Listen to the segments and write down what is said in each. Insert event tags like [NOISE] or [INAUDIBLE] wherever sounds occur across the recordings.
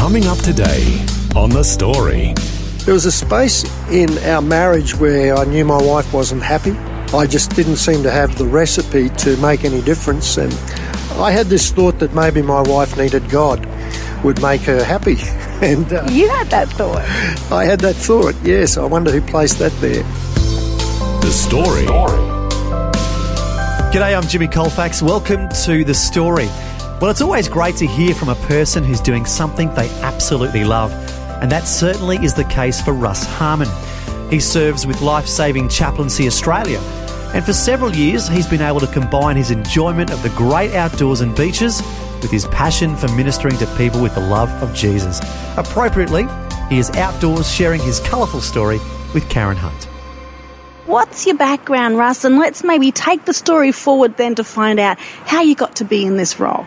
Coming up today on The Story. There was a space in our marriage where I knew my wife wasn't happy. I just didn't seem to have the recipe to make any difference. And I had this thought that maybe my wife needed God, would make her happy. [LAUGHS] And uh, You had that thought. I had that thought, yes. I wonder who placed that there. The Story. G'day, I'm Jimmy Colfax. Welcome to The Story. Well, it's always great to hear from a person who's doing something they absolutely love, and that certainly is the case for Russ Harmon. He serves with Life Saving Chaplaincy Australia, and for several years he's been able to combine his enjoyment of the great outdoors and beaches with his passion for ministering to people with the love of Jesus. Appropriately, he is outdoors sharing his colourful story with Karen Hunt. What's your background, Russ? And let's maybe take the story forward then to find out how you got to be in this role.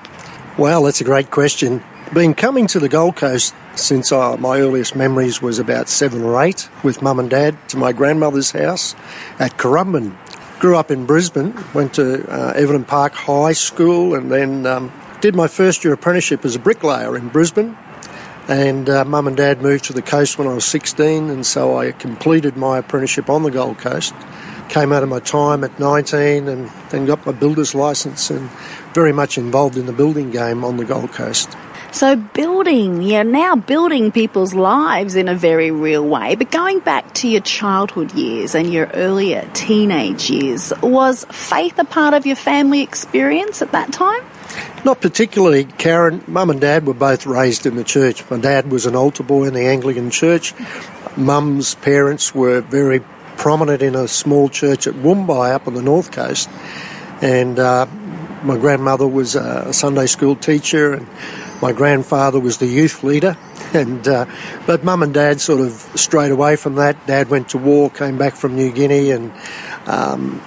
Well, that's a great question. Been coming to the Gold Coast since uh, my earliest memories was about seven or eight with mum and dad to my grandmother's house at Currumbin. Grew up in Brisbane, went to uh, Everton Park High School and then um, did my first year apprenticeship as a bricklayer in Brisbane. And uh, mum and dad moved to the coast when I was 16, and so I completed my apprenticeship on the Gold Coast. Came out of my time at 19 and then got my builder's license and very much involved in the building game on the Gold Coast. So, building, you're now building people's lives in a very real way. But going back to your childhood years and your earlier teenage years, was faith a part of your family experience at that time? Not particularly, Karen. Mum and Dad were both raised in the church. My dad was an altar boy in the Anglican church. Mum's parents were very prominent in a small church at Woombye up on the north coast. And uh, my grandmother was a Sunday school teacher, and my grandfather was the youth leader. [LAUGHS] And uh, but mum and dad sort of strayed away from that. Dad went to war, came back from New Guinea, and um,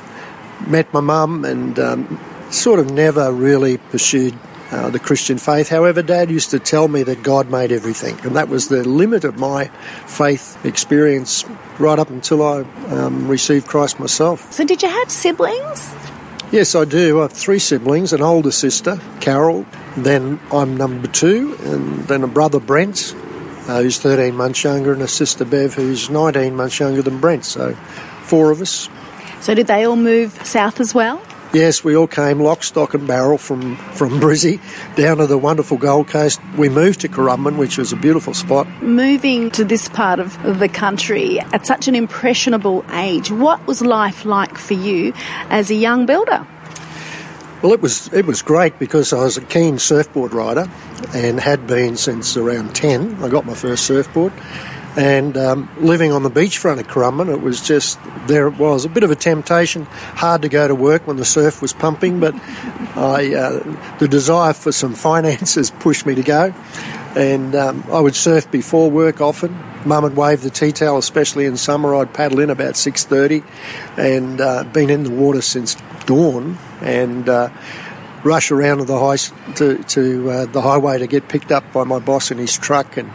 met my mum, and um, sort of never really pursued uh, the Christian faith. However, Dad used to tell me that God made everything, and that was the limit of my faith experience right up until I um, received Christ myself. So, did you have siblings? Yes, I do. I have three siblings an older sister, Carol, then I'm number two, and then a brother, Brent, uh, who's 13 months younger, and a sister, Bev, who's 19 months younger than Brent. So, four of us. So, did they all move south as well? Yes, we all came lock, stock, and barrel from, from [LAUGHS] Brizzy down to the wonderful Gold Coast. We moved to Currumbin, which was a beautiful spot. Moving to this part of the country at such an impressionable age, what was life like for you as a young builder? Well, it was it was great because I was a keen surfboard rider and had been since around ten. I got my first surfboard, and um, living on the beachfront at Currumbin, it was just there. It was a bit of a temptation. Hard to go to work when the surf was pumping, but [LAUGHS] I uh, the desire for some finances [LAUGHS] pushed me to go. And um, I would surf before work often. Mum would wave the tea towel, especially in summer. I'd paddle in about six thirty, and uh, been in the water since dawn. And uh, rush around to the high to, to uh, the highway to get picked up by my boss in his truck, and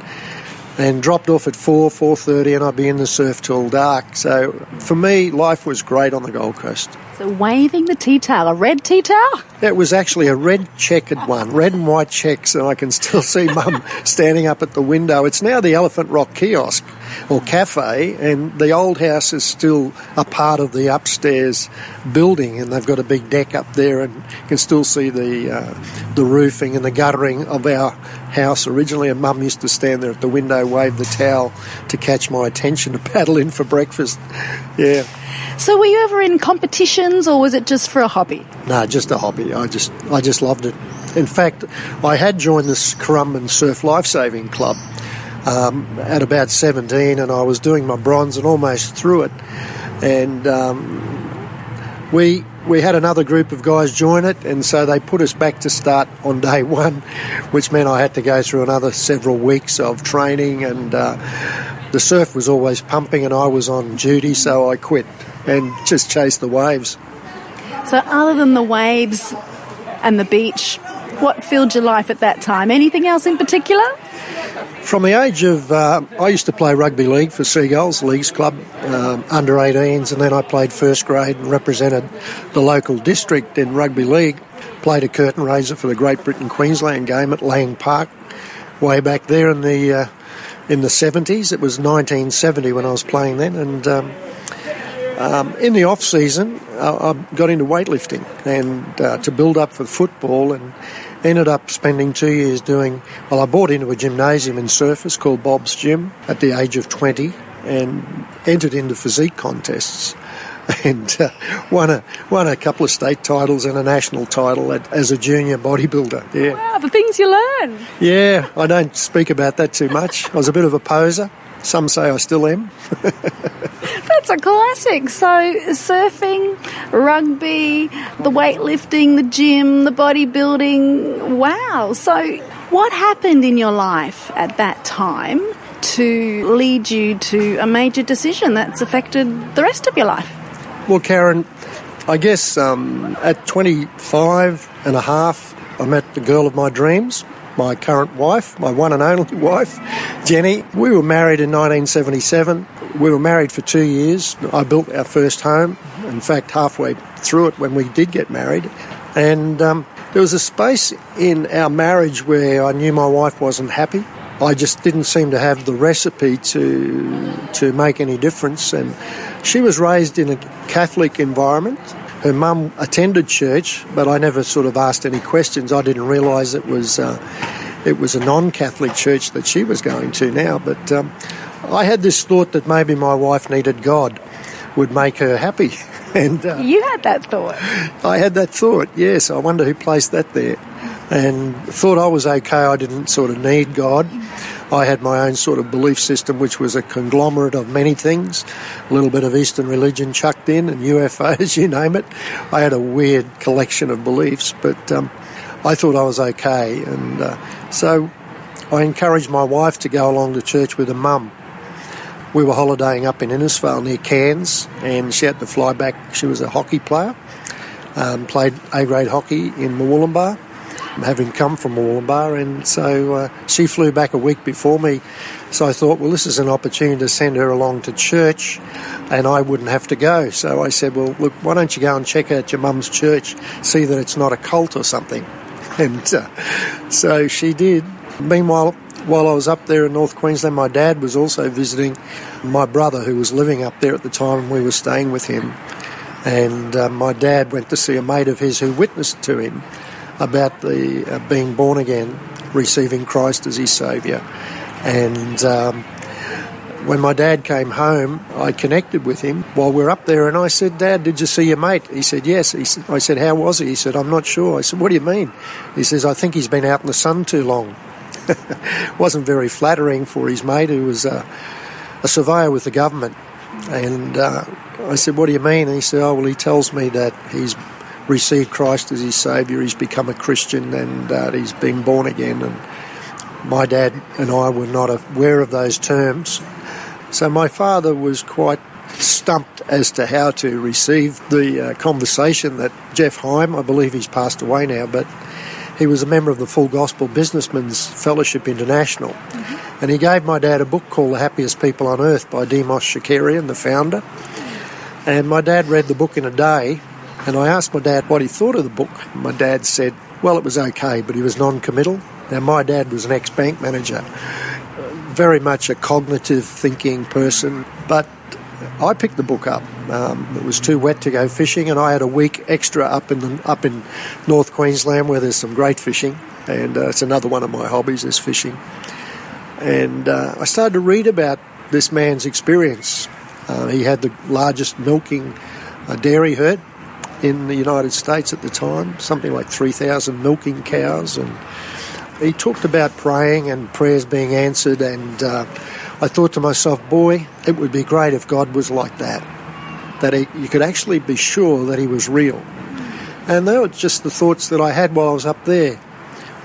and dropped off at four four thirty, and I'd be in the surf till dark. So for me, life was great on the Gold Coast. So, waving the tea towel, a red tea towel? It was actually a red checkered one, red and white checks, and I can still see Mum standing up at the window. It's now the Elephant Rock kiosk or cafe, and the old house is still a part of the upstairs building, and they've got a big deck up there, and you can still see the uh, the roofing and the guttering of our house originally. And Mum used to stand there at the window, wave the towel to catch my attention to paddle in for breakfast. Yeah. So, were you ever in competitions or was it just for a hobby? No, just a hobby. I just I just loved it. In fact, I had joined this Currumbin Surf Lifesaving Club um, at about 17, and I was doing my bronze and almost through it. And um, we we had another group of guys join it, and so they put us back to start on day [LAUGHS] one, which meant I had to go through another several weeks of training, and uh, the surf was always pumping, and I was on duty, so I quit and just chased the waves. So, other than the waves and the beach, what filled your life at that time? Anything else in particular? From the age of, uh, I used to play rugby league for Seagulls Leagues Club, um, under 18s, and then I played first grade and represented the local district in rugby league. Played a curtain raiser for the Great Britain Queensland game at Lang Park, way back there in the uh, in the 70s. It was 1970 when I was playing then, and um, um, in the off season, I, I got into weightlifting and uh, to build up for football and ended up spending two years doing, well, I bought into a gymnasium in Surfers called Bob's Gym at the age of 20 and entered into physique contests [LAUGHS] and uh, won a won a couple of state titles and a national title at, as a junior bodybuilder. Yeah. Wow, the things you learn. Yeah, I don't speak about that too much. I was a bit of a poser. Some say I still am. [LAUGHS] That's a classic. So, surfing, rugby, the weightlifting, the gym, the bodybuilding. Wow. So, what happened in your life at that time to lead you to a major decision that's affected the rest of your life? Well, Karen, I guess um, at 25 and a half, I met the girl of my dreams, my current wife, my one and only [LAUGHS] wife, Jenny. We were married in 1977. We were married for two years. I built our first home, in fact, halfway through it when we did get married. And um, there was a space in our marriage where I knew my wife wasn't happy. I just didn't seem to have the recipe to to make any difference. And she was raised in a Catholic environment. Her mum attended church, but I never sort of asked any questions. I didn't realise it was uh, it was a non-Catholic church that she was going to now. But um, I had this thought that maybe my wife needed God, would make her happy. [LAUGHS] And uh, You had that thought. I had that thought, yes. I wonder who placed that there. And thought I was okay. I didn't sort of need God. I had my own sort of belief system, which was a conglomerate of many things. A little bit of Eastern religion chucked in and [LAUGHS] UFOs, you name it. I had a weird collection of beliefs, but um, I thought I was okay. And uh, so I encouraged my wife to go along to church with her mum we were holidaying up in Innisfail near Cairns, and she had to fly back. She was a hockey player, um, played A grade hockey in Murwillumbah, having come from Murwillumbah, and so uh, she flew back a week before me. So I thought, well, this is an opportunity to send her along to church, and I wouldn't have to go. So I said, well, look, why don't you go and check out your mum's church, see that it's not a cult or something. [LAUGHS] And uh, so she did. Meanwhile, while I was up there in North Queensland, my dad was also visiting my brother who was living up there at the time and we were staying with him. And uh, my dad went to see a mate of his who witnessed to him about the uh, being born again, receiving Christ as his saviour. And um, when my dad came home, I connected with him while we are up there, and I said, "Dad, did you see your mate?" He said, "Yes." He said, I said, "How was he?" He said, "I'm not sure." I said, "What do you mean?" He says, "I think he's been out in the sun too long." [LAUGHS] wasn't very flattering for his mate, who was uh, a surveyor with the government. And uh, I said, What do you mean? And he said, Oh, well, he tells me that he's received Christ as his Saviour, he's become a Christian, and uh, he's been born again. And my dad and I were not aware of those terms. So my father was quite stumped as to how to receive the uh, conversation that Jeff Heim, I believe he's passed away now, but he was a member of the Full Gospel Businessmen's Fellowship International. Mm-hmm. And he gave my dad a book called The Happiest People on Earth by Demos Shakarian, the founder. And my dad read the book in a day. And I asked my dad what he thought of the book. My dad said, well, it was okay, but he was non committal. Now, my dad was an ex bank manager, very much a cognitive thinking person, but I picked the book up. Um, it was too wet to go fishing, and I had a week extra up in the, up in North Queensland where there's some great fishing, and uh, it's another one of my hobbies is fishing. And uh, I started to read about this man's experience. Uh, he had the largest milking uh, dairy herd in the United States at the time, something like 3,000 milking cows, and he talked about praying and prayers being answered and uh, I thought to myself, boy, it would be great if God was like that. that he, you could actually be sure that he was real. And they were just the thoughts that I had while I was up there.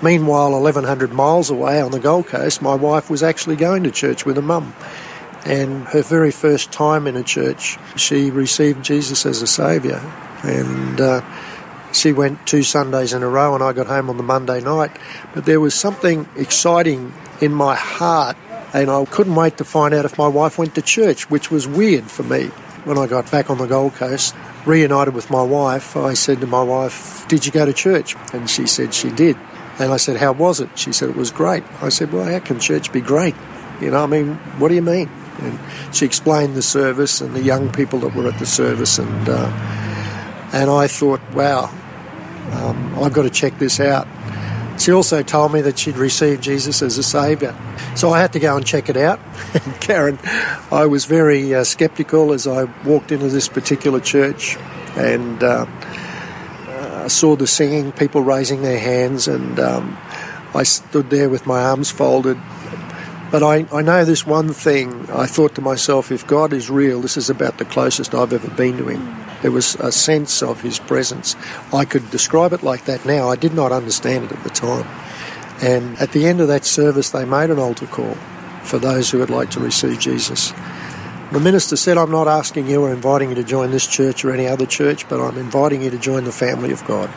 Meanwhile, 1,100 miles away on the Gold Coast, my wife was actually going to church with her mum. And her very first time in a church, she received Jesus as a saviour. And uh, she went two Sundays in a row, and I got home on the Monday night. But there was something exciting in my heart, and I couldn't wait to find out if my wife went to church, which was weird for me. When I got back on the Gold Coast, reunited with my wife, I said to my wife, Did you go to church? And she said she did. And I said, How was it? She said, It was great. I said, Well, how can church be great? You know, I mean, what do you mean? And she explained the service and the young people that were at the service, and uh, and I thought, wow, um, I've got to check this out. She also told me that she'd received Jesus as a saviour, so I had to go and check it out. [LAUGHS] And Karen, I was very uh, sceptical as I walked into this particular church, and. Uh, I saw the singing, people raising their hands, and um, I stood there with my arms folded. But I, I know this one thing. I thought to myself, if God is real, this is about the closest I've ever been to Him. There was a sense of His presence. I could describe it like that now. I did not understand it at the time. And at the end of that service, they made an altar call for those who would like to receive Jesus. The minister said, I'm not asking you or inviting you to join this church or any other church, but I'm inviting you to join the family of God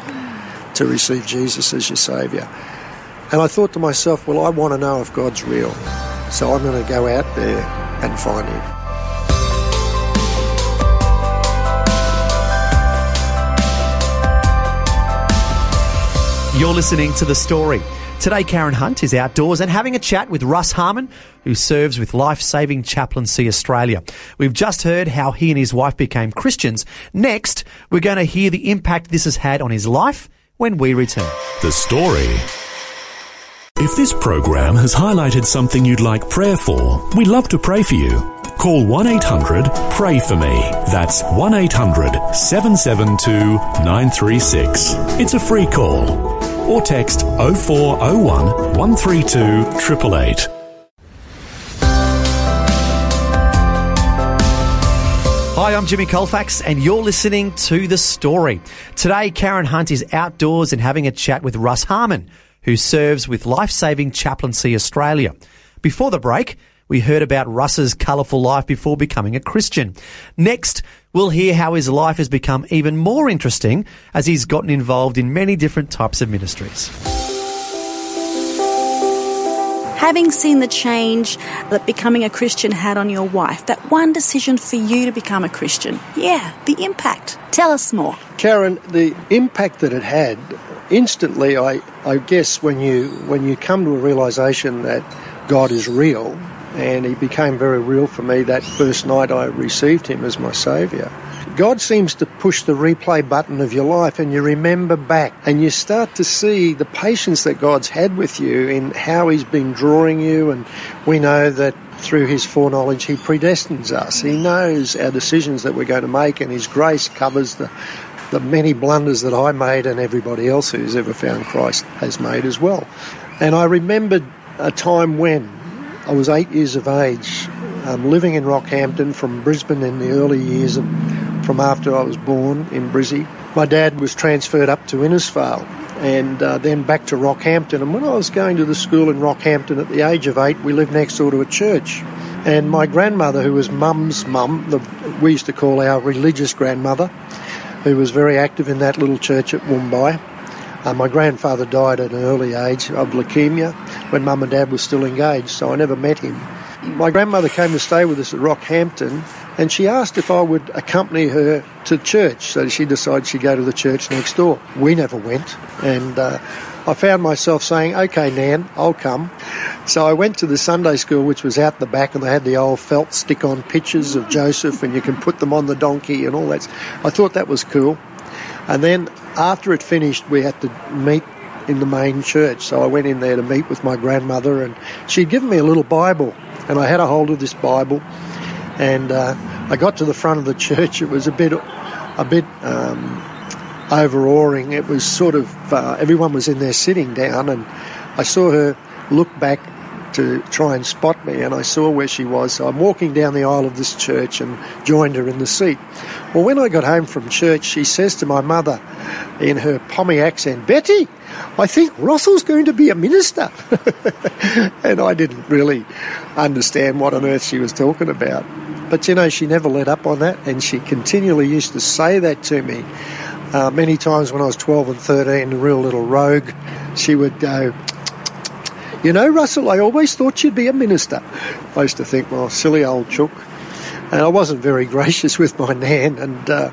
to receive Jesus as your Saviour. And I thought to myself, well, I want to know if God's real. So I'm going to go out there and find Him. You're listening to The Story. Today, Karen Hunt is outdoors and having a chat with Russ Harmon, who serves with Life Saving Chaplaincy Australia. We've just heard how he and his wife became Christians. Next, we're going to hear the impact this has had on his life when we return. The Story. If this program has highlighted something you'd like prayer for, we'd love to pray for you. Call 1 800 Pray For Me. That's 1 800 772 936. It's a free call. Or text 0401 132 888. Hi, I'm Jimmy Colfax, and you're listening to The Story. Today, Karen Hunt is outdoors and having a chat with Russ Harmon, who serves with Life Saving Chaplaincy Australia. Before the break, we heard about Russ's colourful life before becoming a Christian. Next, we'll hear how his life has become even more interesting as he's gotten involved in many different types of ministries. Having seen the change that becoming a Christian had on your wife, that one decision for you to become a Christian, yeah, the impact. Tell us more. Karen, the impact that it had instantly, I, I guess, when you when you come to a realization that God is real, and He became very real for me that first night I received Him as my Saviour. God seems to push the replay button of your life and you remember back and you start to see the patience that God's had with you in how He's been drawing you. And we know that through His foreknowledge, He predestines us. He knows our decisions that we're going to make, and His grace covers the, the many blunders that I made and everybody else who's ever found Christ has made as well. And I remembered a time when I was eight years of age, um, living in Rockhampton from Brisbane in the early years of, from after I was born in Brizzy. My dad was transferred up to Innisfail and uh, then back to Rockhampton. And when I was going to the school in Rockhampton at the age of eight, we lived next door to a church. And my grandmother, who was mum's mum, the, we used to call our religious grandmother, who was very active in that little church at Woombye. Uh, my grandfather died at an early age of leukemia when mum and dad were still engaged, so I never met him. My grandmother came to stay with us at Rockhampton and she asked if I would accompany her to church. So she decided she'd go to the church next door. We never went, and uh, I found myself saying, "Okay, Nan, I'll come." So I went to the Sunday school, which was out the back, and they had the old felt stick-on pictures of Joseph, and you can put them on the donkey and all that. I thought that was cool. And then after it finished, we had to meet in the main church. So I went in there to meet with my grandmother, and she'd given me a little Bible, and I had a hold of this Bible, and uh, I got to the front of the church. It was a bit, a bit um, overawing. It was sort of uh, everyone was in there sitting down, and I saw her look back to try and spot me, and I saw where she was. So I'm walking down the aisle of this church and joined her in the seat. Well, when I got home from church, she says to my mother in her pommy accent, Betty, I think Russell's going to be a minister. [LAUGHS] and I didn't really understand what on earth she was talking about. But you know, she never let up on that, and she continually used to say that to me. Uh, many times when I was 12 and 13, a real little rogue, she would go, You know, Russell, I always thought you'd be a minister. I used to think, Well, silly old chook. And I wasn't very [LAUGHS] gracious with my nan, and uh,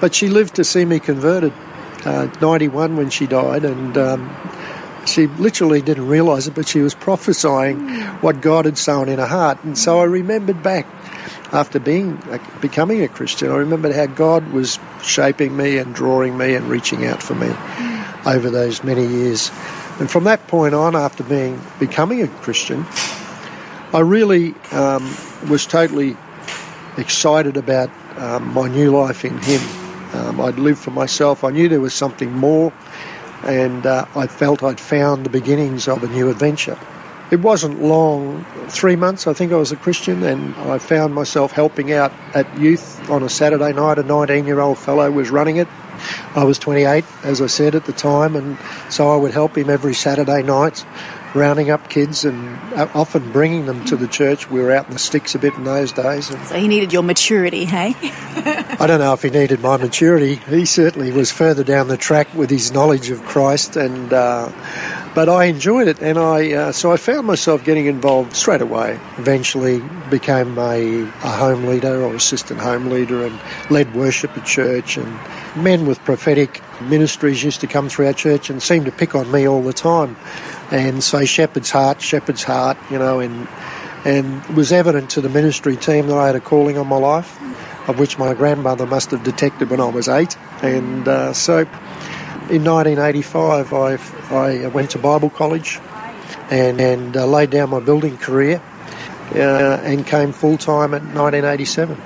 but she lived to see me converted. Uh, 91 when she died, and um, she literally didn't realise it, but she was prophesying what God had sown in her heart. And so I remembered back after being becoming a Christian, I remembered how God was shaping me and drawing me and reaching out for me over those many years. And from that point on, after being becoming a Christian, I really um, was totally excited about um, my new life in Him. Um, I'd lived for myself. I knew there was something more, and uh, I felt I'd found the beginnings of a new adventure. It wasn't long, three months, I think I was a Christian, and I found myself helping out at youth on a Saturday night. A 19 year old fellow was running it. I was 28, as I said at the time, and so I would help him every Saturday night, rounding up kids and uh, often bringing them to the church. We were out in the sticks a bit in those days. And So he needed your maturity, hey? [LAUGHS] I don't know if he needed my maturity. He certainly was further down the track with his knowledge of Christ, and uh, but I enjoyed it, and I uh, so I found myself getting involved straight away. Eventually, became a, a home leader or assistant home leader, and led worship at church. And men with prophetic ministries used to come through our church and seemed to pick on me all the time, and say shepherd's heart, shepherd's heart, you know, and and it was evident to the ministry team that I had a calling on my life of which my grandmother must have detected when I was eight. And uh, so in 1985, I, I went to Bible college and, and uh, laid down my building career uh, and came full time at 1987.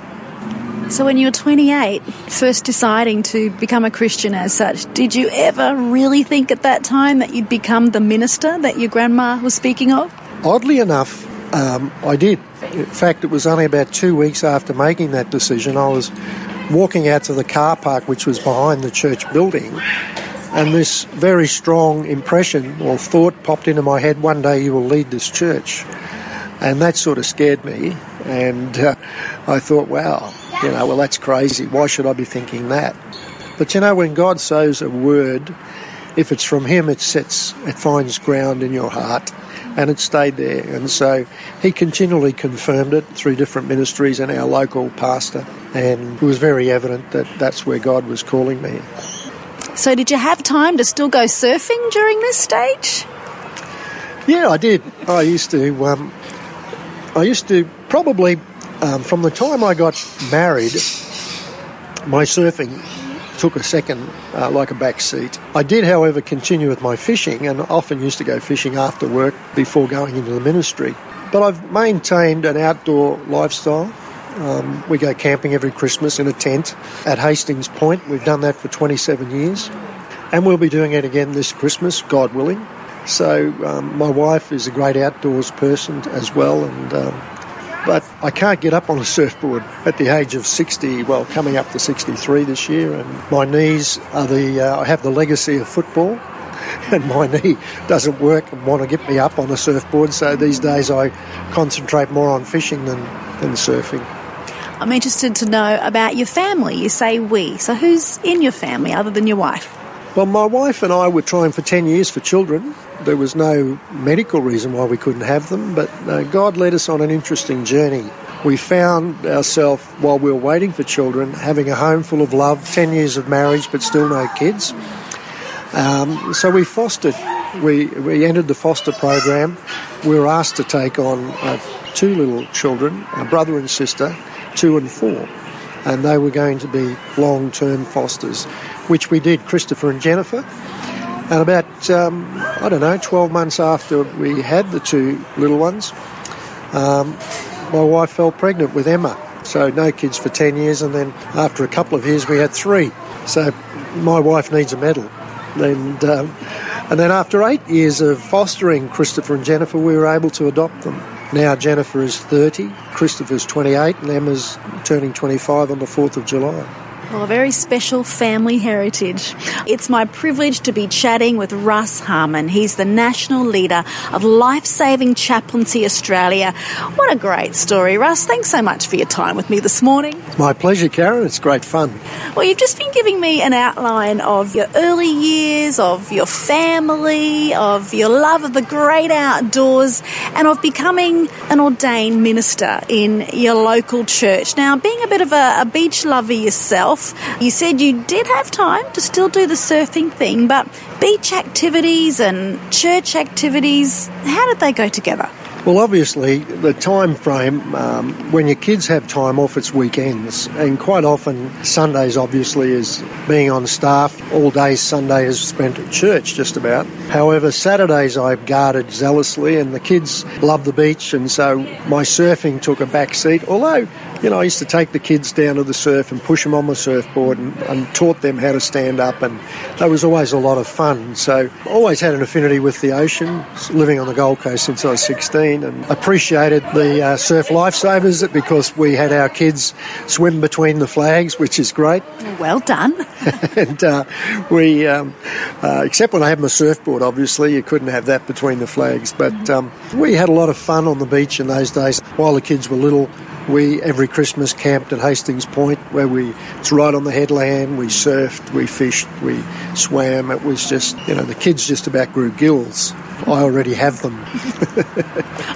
So when you were 28, first deciding to become a Christian as such, did you ever really think at that time that you'd become the minister that your grandma was speaking of? Oddly enough, um, I did. In fact, it was only about two weeks after making that decision. I was walking out to the car park, which was behind the church building, and this very strong impression or thought popped into my head one day you will lead this church. And that sort of scared me. And uh, I thought, wow, you know, well, that's crazy. Why should I be thinking that? But you know, when God sows a word, if it's from Him, it sets, it finds ground in your heart. And it stayed there. And so he continually confirmed it through different ministries and our local pastor. And it was very evident that that's where God was calling me. So did you have time to still go surfing during this stage? Yeah, I did. I used to. Um, I used to probably um, from the time I got married, my surfing took a second, uh, like a back seat. I did, however, continue with my fishing, and often used to go fishing after work before going into the ministry. But I've maintained an outdoor lifestyle. Um, we go camping every Christmas in a tent at Hastings Point. We've done that for 27 years, and we'll be doing it again this Christmas, God willing. So um, my wife is a great outdoors person as well, and um, but I can't get up on a surfboard at the age of 60. Well, coming up to 63 this year, and my knees are the. Uh, I have the legacy of football, [LAUGHS] and my knee doesn't work and want to get me up on a surfboard. So these days I concentrate more on fishing than than surfing. I'm interested to know about your family. You say we. So who's in your family other than your wife? Well, my wife and I were trying for 10 years for children. There was no medical reason why we couldn't have them, but uh, God led us on an interesting journey. We found ourselves, while we were waiting for children, having a home full of love, 10 years of marriage, but still no kids. Um, so we fostered, we, we entered the foster program. We were asked to take on uh, two little children, a brother and sister, two and four. And they were going to be long term fosters, which we did, Christopher and Jennifer. And about, um, I don't know, 12 months after we had the two little ones, um, my wife fell pregnant with Emma. So no kids for 10 years, and then after a couple of years, we had three. So my wife needs a medal. And um, And then after eight years of fostering Christopher and Jennifer, we were able to adopt them. Now Jennifer is 30, Christopher's 28, and Emma's turning 25 on the 4th of July. Well, a very special family heritage. It's my privilege to be chatting with Russ Harmon. He's the national leader of Life Saving Chaplaincy Australia. What a great story, Russ. Thanks so much for your time with me this morning. My pleasure, Karen. It's great fun. Well, you've just been giving me an outline of your early years, of your family, of your love of the great outdoors, and of becoming an ordained minister in your local church. Now, being a bit of a, a beach lover yourself, you said you did have time to still do the surfing thing, but beach activities and church activities, how did they go together? Well, obviously, the time frame um, when your kids have time off, it's weekends, and quite often Sundays, obviously, is being on staff. All day Sunday is spent at church, just about. However, Saturdays I've guarded zealously, and the kids love the beach, and so my surfing took a back seat. Although, you know, I used to take the kids down to the surf and push them on the surfboard and, and taught them how to stand up, and that was always a lot of fun. So, always had an affinity with the ocean, living on the Gold Coast since I was 16 and appreciated the uh, surf lifesavers because we had our kids swim between the flags, which is great. Well done. [LAUGHS] and uh, we, um, uh, except when I had my surfboard, obviously, you couldn't have that between the flags. But um, we had a lot of fun on the beach in those days while the kids were little. We every Christmas camped at Hastings Point, where we it's right on the headland. We surfed, we fished, we swam. It was just you know the kids just about grew gills. I already have them. [LAUGHS]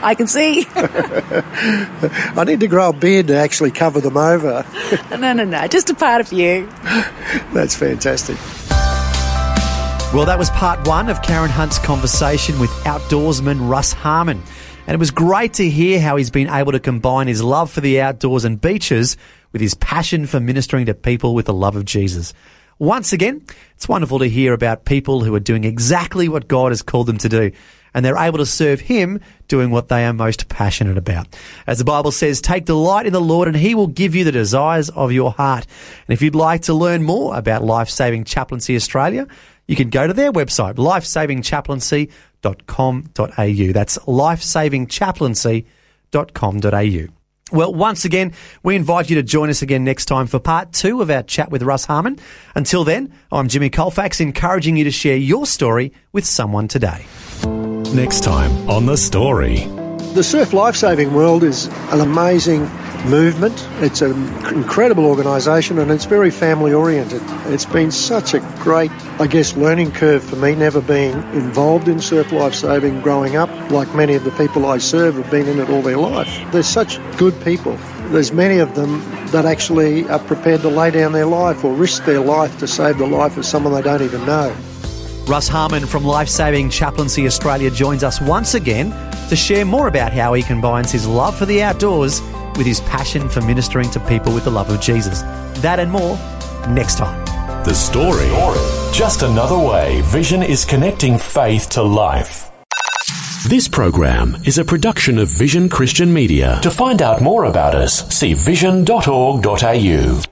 I can see. [LAUGHS] I need to grow a beard to actually cover them over. [LAUGHS] no, no, no, just a part of you. That's fantastic. Well, that was part one of Karen Hunt's conversation with outdoorsman Russ Harmon. And it was great to hear how he's been able to combine his love for the outdoors and beaches with his passion for ministering to people with the love of Jesus. Once again, it's wonderful to hear about people who are doing exactly what God has called them to do. And they're able to serve Him doing what they are most passionate about. As the Bible says, take delight in the Lord and He will give you the desires of your heart. And if you'd like to learn more about Life Saving Chaplaincy Australia, you can go to their website, lifesavingchaplaincy.com.au. That's lifesavingchaplaincy.com.au. Well, once again, we invite you to join us again next time for part two of our chat with Russ Harmon. Until then, I'm Jimmy Colfax, encouraging you to share your story with someone today. Next time on The Story. The surf lifesaving world is an amazing movement. It's an incredible organisation and it's very family oriented. It's been such a great, I guess, learning curve for me, never being involved in surf lifesaving growing up, like many of the people I serve have been in it all their life. They're such good people. There's many of them that actually are prepared to lay down their life or risk their life to save the life of someone they don't even know. Russ Harmon from Life Saving Chaplaincy Australia joins us once again to share more about how he combines his love for the outdoors with his passion for ministering to people with the love of Jesus. That and more next time. The Story. Just another way Vision is connecting faith to life. This program is a production of Vision Christian Media. To find out more about us, see vision.org.au.